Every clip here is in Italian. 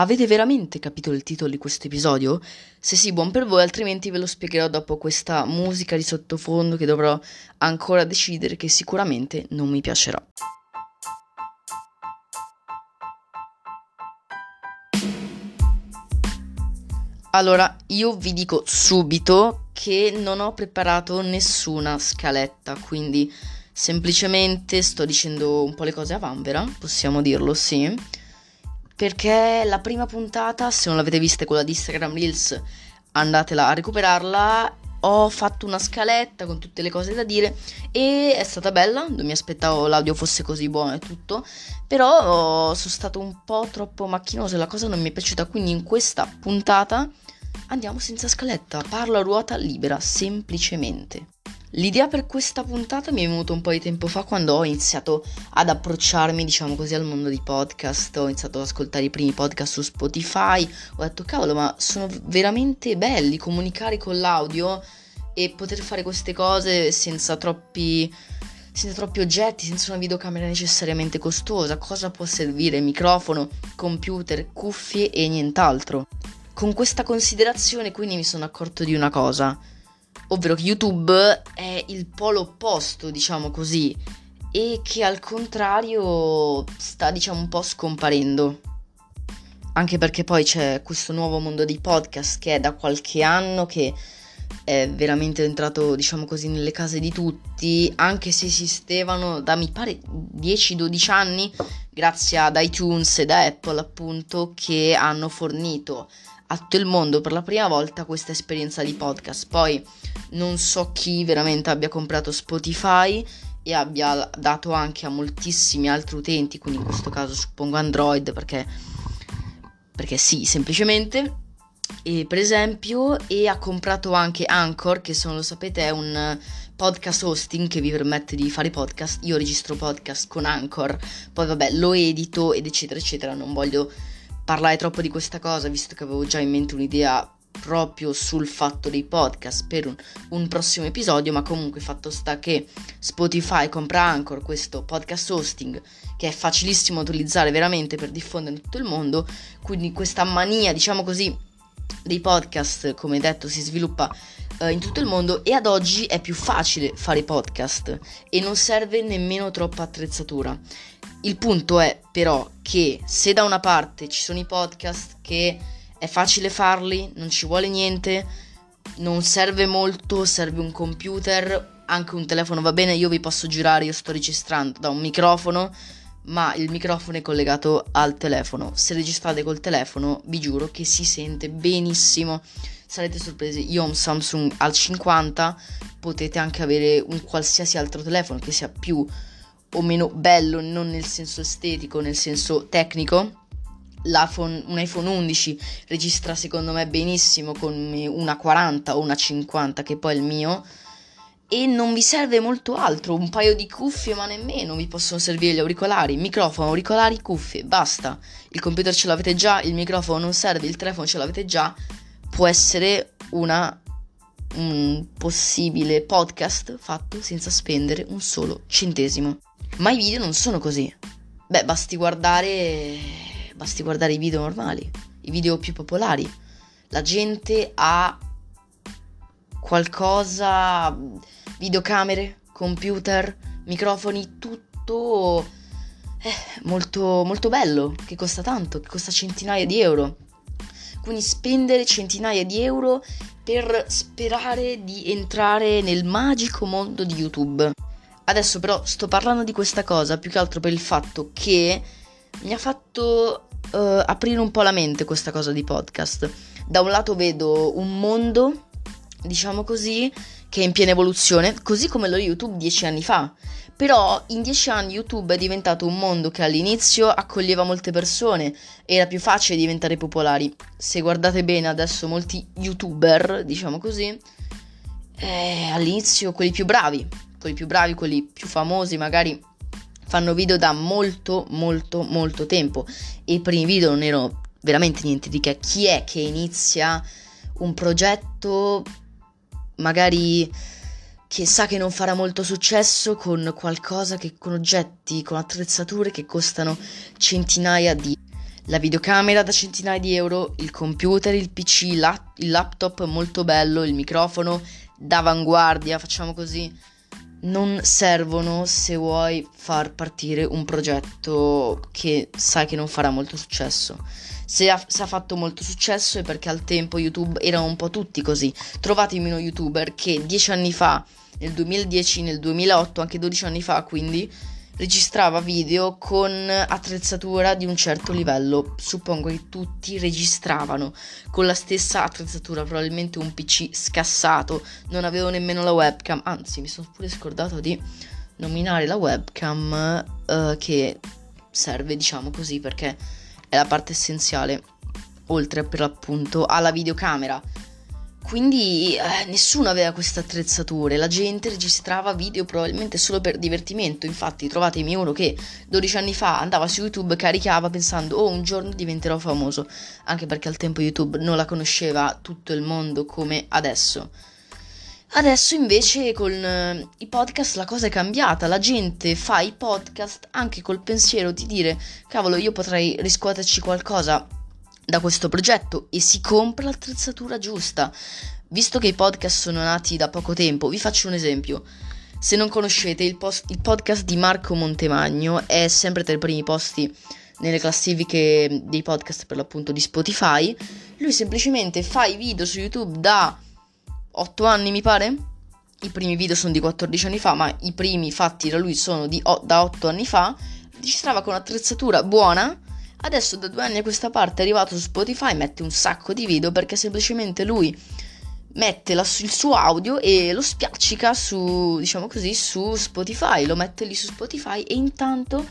Avete veramente capito il titolo di questo episodio? Se sì, buon per voi, altrimenti ve lo spiegherò dopo questa musica di sottofondo che dovrò ancora decidere che sicuramente non mi piacerà. Allora, io vi dico subito che non ho preparato nessuna scaletta, quindi semplicemente sto dicendo un po' le cose a vanvera, possiamo dirlo, sì perché la prima puntata, se non l'avete vista, quella di Instagram Reels, andatela a recuperarla. Ho fatto una scaletta con tutte le cose da dire e è stata bella, non mi aspettavo l'audio fosse così buono e tutto, però sono stato un po' troppo macchinoso e la cosa non mi è piaciuta, quindi in questa puntata andiamo senza scaletta, parlo a ruota libera, semplicemente. L'idea per questa puntata mi è venuta un po' di tempo fa quando ho iniziato ad approcciarmi, diciamo così, al mondo di podcast. Ho iniziato ad ascoltare i primi podcast su Spotify. Ho detto, cavolo, ma sono veramente belli comunicare con l'audio e poter fare queste cose senza troppi, senza troppi oggetti, senza una videocamera necessariamente costosa. Cosa può servire? Microfono, computer, cuffie e nient'altro. Con questa considerazione quindi mi sono accorto di una cosa ovvero che YouTube è il polo opposto, diciamo così, e che al contrario sta, diciamo, un po' scomparendo. Anche perché poi c'è questo nuovo mondo di podcast che è da qualche anno che è veramente entrato, diciamo così, nelle case di tutti, anche se esistevano da mi pare 10-12 anni, grazie ad iTunes e da Apple, appunto, che hanno fornito a tutto il mondo per la prima volta questa esperienza di podcast. Poi non so chi veramente abbia comprato Spotify e abbia dato anche a moltissimi altri utenti, quindi in questo caso suppongo Android perché, perché sì, semplicemente. E per esempio, e ha comprato anche Anchor, che se non lo sapete è un podcast hosting che vi permette di fare podcast. Io registro podcast con Anchor, poi vabbè lo edito ed eccetera eccetera, non voglio parlare troppo di questa cosa, visto che avevo già in mente un'idea proprio sul fatto dei podcast per un, un, prossimo episodio, ma comunque fatto sta che Spotify compra Anchor, questo podcast hosting che è facilissimo da utilizzare veramente per diffondere in tutto il mondo, quindi questa mania, diciamo così, dei podcast, come detto, si sviluppa eh, in tutto il mondo e ad oggi è più facile fare podcast e non serve nemmeno troppa attrezzatura. Il punto è però che se da una parte ci sono i podcast che è facile farli, non ci vuole niente, non serve molto, serve un computer, anche un telefono va bene, io vi posso girare, io sto registrando da un microfono, ma il microfono è collegato al telefono. Se registrate col telefono, vi giuro che si sente benissimo. Sarete sorpresi, io ho un Samsung al 50, potete anche avere un qualsiasi altro telefono che sia più o meno bello, non nel senso estetico, nel senso tecnico. L'iPhone, un iPhone 11 registra secondo me benissimo con una 40 o una 50 che poi è il mio e non vi serve molto altro, un paio di cuffie ma nemmeno vi possono servire gli auricolari, microfono, auricolari, cuffie, basta. Il computer ce l'avete già, il microfono non serve, il telefono ce l'avete già, può essere una un possibile podcast fatto senza spendere un solo centesimo. Ma i video non sono così. Beh, basti guardare. Basti guardare i video normali, i video più popolari. La gente ha qualcosa. videocamere, computer, microfoni, tutto. Eh, molto, molto bello, che costa tanto, che costa centinaia di euro. Quindi spendere centinaia di euro per sperare di entrare nel magico mondo di YouTube. Adesso però sto parlando di questa cosa più che altro per il fatto che mi ha fatto uh, aprire un po' la mente questa cosa di podcast. Da un lato vedo un mondo, diciamo così, che è in piena evoluzione, così come lo YouTube dieci anni fa. Però in dieci anni YouTube è diventato un mondo che all'inizio accoglieva molte persone, era più facile diventare popolari. Se guardate bene adesso molti YouTuber, diciamo così, eh, all'inizio quelli più bravi, quelli più bravi, quelli più famosi, magari fanno video da molto, molto, molto tempo. E i primi video non erano veramente niente di che. Chi è che inizia un progetto magari che sa che non farà molto successo con qualcosa che con oggetti, con attrezzature che costano centinaia di la videocamera da centinaia di euro, il computer, il PC, la- il laptop molto bello, il microfono d'avanguardia, facciamo così, non servono se vuoi far partire un progetto che sai che non farà molto successo. Se ha, se ha, fatto molto successo è perché al tempo YouTube erano un po' tutti così. Trovatemi uno youtuber che dieci anni fa, nel 2010, nel 2008, anche 12 anni fa, quindi registrava video con attrezzatura di un certo livello. Suppongo che tutti registravano con la stessa attrezzatura, probabilmente un PC scassato, non avevo nemmeno la webcam, anzi mi sono pure scordato di nominare la webcam uh, che serve, diciamo così, perché è la parte essenziale, oltre per l'appunto alla videocamera quindi eh, nessuno aveva queste attrezzature, la gente registrava video probabilmente solo per divertimento, infatti trovatemi uno che 12 anni fa andava su YouTube, caricava pensando oh un giorno diventerò famoso, anche perché al tempo YouTube non la conosceva tutto il mondo come adesso. Adesso invece con eh, i podcast la cosa è cambiata, la gente fa i podcast anche col pensiero di dire cavolo io potrei riscuoterci qualcosa da questo progetto e si compra l'attrezzatura giusta. Visto che i podcast sono nati da poco tempo, vi faccio un esempio. Se non conoscete il, post- il podcast di Marco Montemagno, è sempre tra i primi posti nelle classifiche dei podcast per l'appunto di Spotify. Lui semplicemente fa i video su YouTube da 8 anni, mi pare. I primi video sono di 14 anni fa, ma i primi fatti da lui sono o- da 8 anni fa. Registrava con un'attrezzatura buona Adesso da due anni a questa parte è arrivato su Spotify, mette un sacco di video perché semplicemente lui mette la, il suo audio e lo spiaccica su, diciamo così, su Spotify, lo mette lì su Spotify e intanto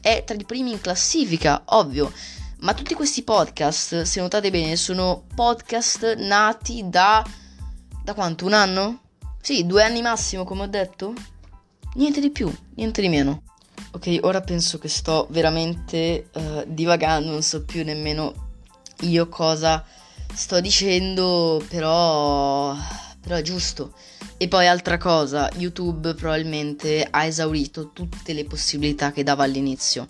è tra i primi in classifica, ovvio. Ma tutti questi podcast, se notate bene, sono podcast nati da... da quanto? Un anno? Sì, due anni massimo, come ho detto. Niente di più, niente di meno. Ok, ora penso che sto veramente uh, divagando, non so più nemmeno io cosa sto dicendo, però, però è giusto. E poi altra cosa, YouTube probabilmente ha esaurito tutte le possibilità che dava all'inizio.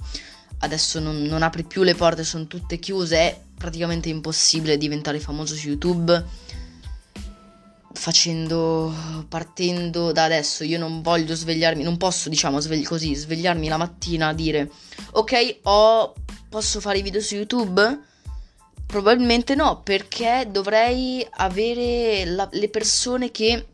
Adesso non, non apre più le porte, sono tutte chiuse, è praticamente impossibile diventare famoso su YouTube facendo partendo da adesso io non voglio svegliarmi non posso diciamo svegli, così svegliarmi la mattina a dire ok ho posso fare i video su youtube? Probabilmente no perché dovrei avere la, le persone che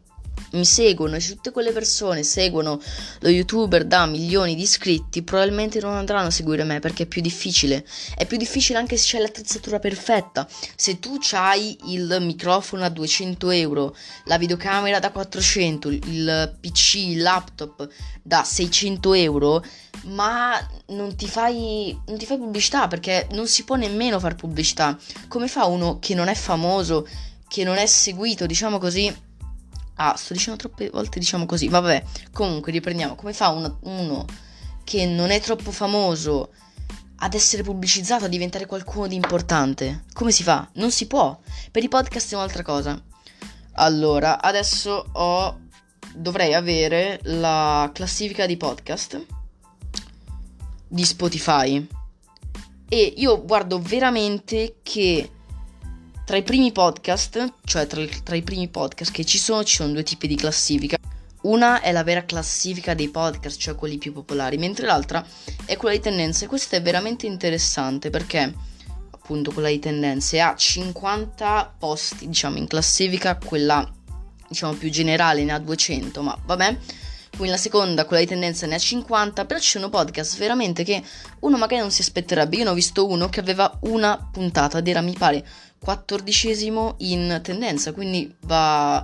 mi seguono e se tutte quelle persone seguono lo youtuber da milioni di iscritti, probabilmente non andranno a seguire me perché è più difficile. È più difficile anche se c'è l'attrezzatura perfetta. Se tu hai il microfono a 200 euro, la videocamera da 400, il PC, il laptop da 600 euro, ma non ti fai, non ti fai pubblicità perché non si può nemmeno fare pubblicità. Come fa uno che non è famoso, che non è seguito, diciamo così? Ah, sto dicendo troppe volte diciamo così. Vabbè, comunque riprendiamo. Come fa uno, uno che non è troppo famoso ad essere pubblicizzato, a diventare qualcuno di importante? Come si fa? Non si può. Per i podcast è un'altra cosa. Allora, adesso ho dovrei avere la classifica di podcast di Spotify. E io guardo veramente che tra i primi podcast, cioè tra, tra, i primi podcast che ci sono, ci sono due tipi di classifica. Una è la vera classifica dei podcast, cioè quelli più popolari, mentre l'altra è quella di tendenze. Questa è veramente interessante perché appunto quella di tendenze ha 50 posti, diciamo, in classifica, quella diciamo più generale ne ha 200, ma vabbè. Quindi la seconda, quella di tendenza, ne ha 50, però ci sono podcast veramente che uno magari non si aspetterebbe. Io ne ho visto uno che aveva una puntata ed era, mi pare, quattordicesimo in tendenza, quindi va,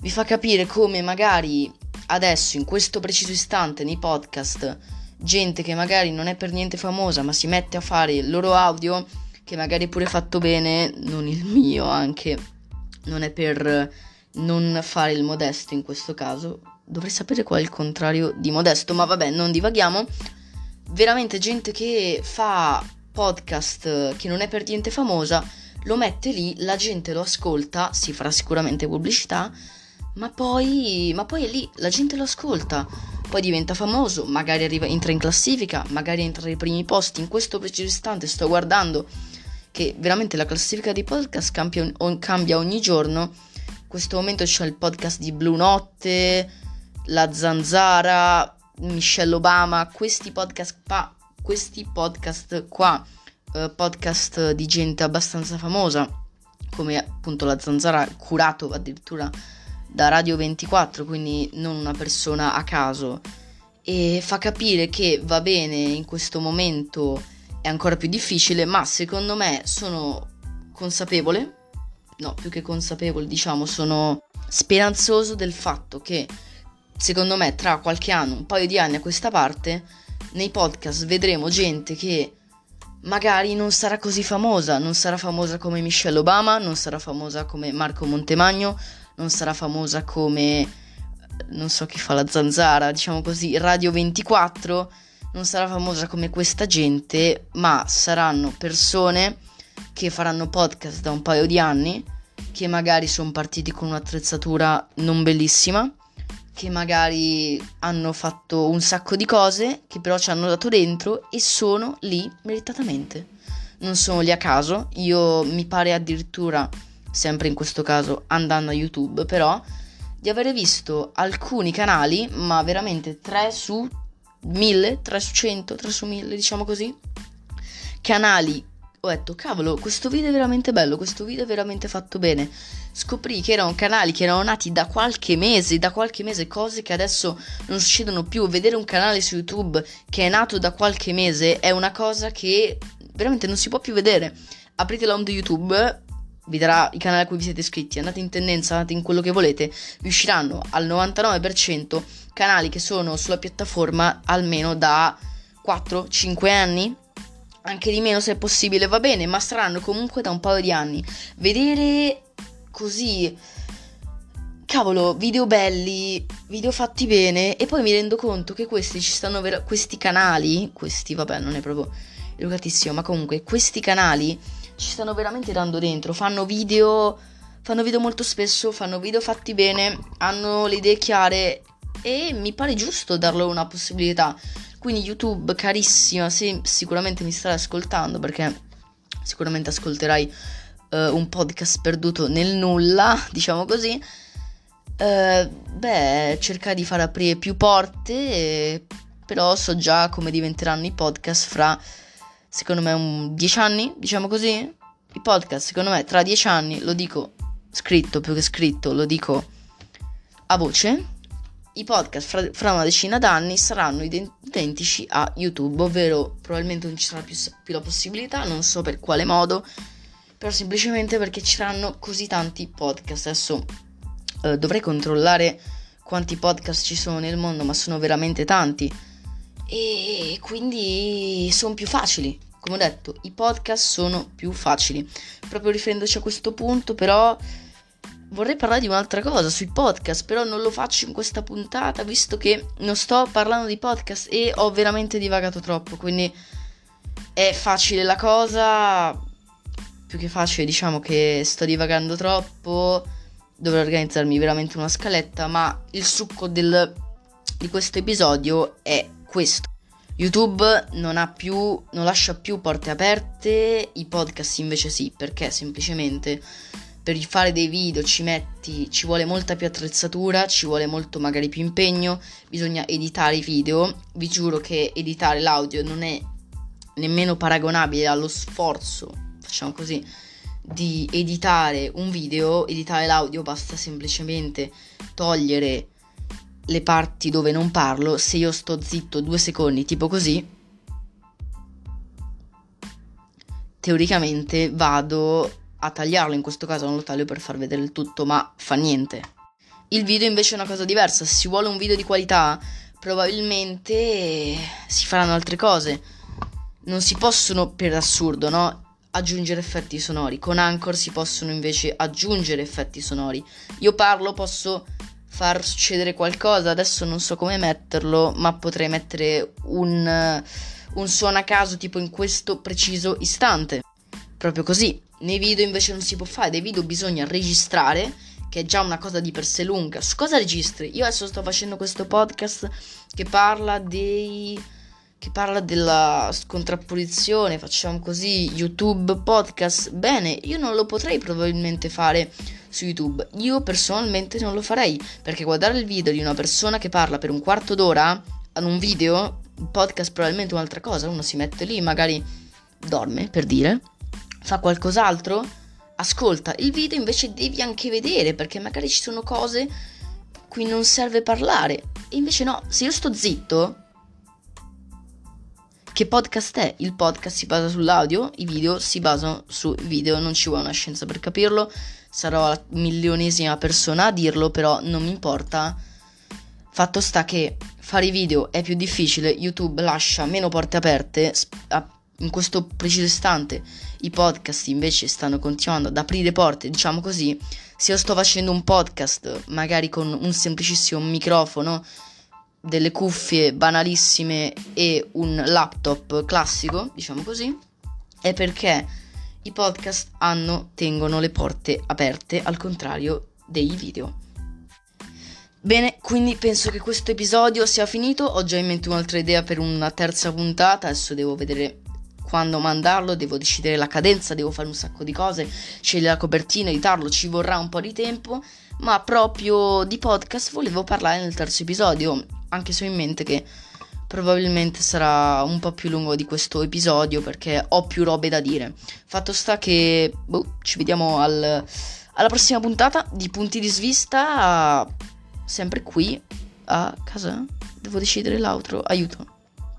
vi fa capire come magari adesso, in questo preciso istante, nei podcast, gente che magari non è per niente famosa, ma si mette a fare il loro audio, che magari pure fatto bene, non il mio anche, non è per non fare il modesto in questo caso, dovrei sapere qual è il contrario di modesto, ma vabbè, non divaghiamo. Veramente gente che fa podcast che non è per niente famosa, lo mette lì, la gente lo ascolta, si farà sicuramente pubblicità, ma poi, ma poi è lì, la gente lo ascolta. poi diventa famoso, magari arriva, entra in classifica, magari entra nei primi posti. In questo preciso istante sto guardando che veramente la classifica dei podcast cambia, cambia ogni giorno. In questo momento c'è il podcast di Blue Notte, La Zanzara, Michelle Obama, questi podcast qua, questi podcast qua, eh, podcast di gente abbastanza famosa, come appunto La Zanzara, curato addirittura da Radio 24, quindi non una persona a caso, e fa capire che va bene in questo momento è ancora più difficile, ma secondo me sono consapevole, no, più che consapevole, diciamo, sono speranzoso del fatto che secondo me tra qualche anno, un paio di anni a questa parte, nei podcast vedremo gente che magari non sarà così famosa, non sarà famosa come Michelle Obama, non sarà famosa come Marco Montemagno, non sarà famosa come non so chi fa la zanzara, diciamo così, Radio 24 non sarà famosa come questa gente, ma saranno persone che faranno podcast da un paio di anni, che magari sono partiti con un'attrezzatura non bellissima, che magari hanno fatto un sacco di cose, che però ci hanno dato dentro e sono lì meritatamente. Non sono lì a caso, io mi pare addirittura, sempre in questo caso andando a YouTube, però di aver visto alcuni canali, ma veramente 3 su 1000, 3 su 100, 3 su 1000, diciamo così, canali. Ho detto, cavolo, questo video è veramente bello, questo video è veramente fatto bene. Scoprì che erano canali che erano nati da qualche mese, da qualche mese, cose che adesso non succedono più. Vedere un canale su YouTube che è nato da qualche mese è una cosa che veramente non si può più vedere. Aprite l'home di YouTube, vi darà i canali a cui vi siete iscritti, andate in tendenza, andate in quello che volete, vi usciranno al 99% canali che sono sulla piattaforma almeno da 4-5 anni. Anche di meno se è possibile va bene, ma saranno comunque da un paio di anni. Vedere così cavolo, video belli, video fatti bene e poi mi rendo conto che questi ci stanno ver- questi canali, questi vabbè, non è proprio educatissimo, ma comunque questi canali ci stanno veramente dando dentro, fanno video, fanno video molto spesso, fanno video fatti bene, hanno le idee chiare e mi pare giusto darlo una possibilità. Quindi YouTube, carissima, se sicuramente mi stai ascoltando perché sicuramente ascolterai uh, un podcast perduto nel nulla, diciamo così. Uh, beh, cerca di far aprire più porte, e, però so già come diventeranno i podcast fra secondo me un 10 anni, diciamo così. I podcast, secondo me, tra 10 anni, lo dico scritto più che scritto, lo dico a voce. I podcast fra, fra una decina d'anni saranno identici a YouTube, ovvero probabilmente non ci sarà più, più la possibilità, non so per quale modo, però semplicemente perché ci saranno così tanti podcast. Adesso eh, dovrei controllare quanti podcast ci sono nel mondo, ma sono veramente tanti e quindi sono più facili. Come ho detto, i podcast sono più facili. Proprio riferendoci a questo punto, però vorrei parlare di un'altra cosa sui podcast, però non lo faccio in questa puntata visto che non sto parlando di podcast e ho veramente divagato troppo, quindi è facile la cosa, più che facile diciamo che sto divagando troppo, dovrò organizzarmi veramente una scaletta, ma il succo del, di questo episodio è questo. YouTube non ha più, non lascia più porte aperte, i podcast invece sì, perché semplicemente per fare dei video ci metti, ci vuole molta più attrezzatura, ci vuole molto magari più impegno, bisogna editare i video, vi giuro che editare l'audio non è nemmeno paragonabile allo sforzo, facciamo così, di editare un video, editare l'audio basta semplicemente togliere le parti dove non parlo, se io sto zitto due secondi, tipo così, teoricamente vado a tagliarlo, in questo caso non lo taglio per far vedere il tutto, ma fa niente. Il video invece è una cosa diversa, se si vuole un video di qualità, probabilmente si faranno altre cose. Non si possono, per assurdo, no? aggiungere effetti sonori. Con Anchor si possono invece aggiungere effetti sonori. Io parlo, posso far succedere qualcosa. Adesso non so come metterlo, ma potrei mettere un, un suono a caso tipo in questo preciso istante. Proprio così. Nei video invece non si può fare, dei video bisogna registrare, che è già una cosa di per sé lunga. Su cosa registri? Io adesso sto facendo questo podcast che parla dei che parla della contrapposizione, facciamo così, YouTube, podcast. Bene, io non lo potrei probabilmente fare su YouTube. Io personalmente non lo farei, perché guardare il video di una persona che parla per un quarto d'ora ad un video, un podcast probabilmente un'altra cosa, uno si mette lì, magari dorme, per dire, fa qualcos'altro, ascolta il video, invece devi anche vedere, perché magari ci sono cose cui non serve parlare. E invece no, se io sto zitto, che podcast è? Il podcast si basa sull'audio, i video si basano sui video, non ci vuole una scienza per capirlo, sarò la milionesima persona a dirlo, però non mi importa. Fatto sta che fare i video è più difficile, YouTube lascia meno porte aperte, in questo preciso istante i podcast invece stanno continuando ad aprire porte, diciamo così. Se io sto facendo un podcast, magari con un semplicissimo microfono, delle cuffie banalissime e un laptop classico, diciamo così, è perché i podcast hanno, tengono le porte aperte al contrario dei video. Bene, quindi penso che questo episodio sia finito. Ho già in mente un'altra idea per una terza puntata. Adesso devo vedere quando mandarlo, devo decidere la cadenza, devo fare un sacco di cose, scegliere la copertina, editarlo, ci vorrà un po' di tempo. Ma proprio di podcast volevo parlare nel terzo episodio anche se ho in mente che probabilmente sarà un po' più lungo di questo episodio perché ho più robe da dire. Fatto sta che boh, ci vediamo al, alla prossima puntata di Punti di Svista, sempre qui a casa. Devo decidere l'altro, aiuto.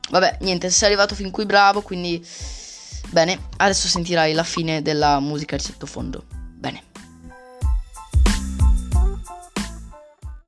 Vabbè, niente, sei arrivato fin qui bravo, quindi bene, adesso sentirai la fine della musica di sottofondo.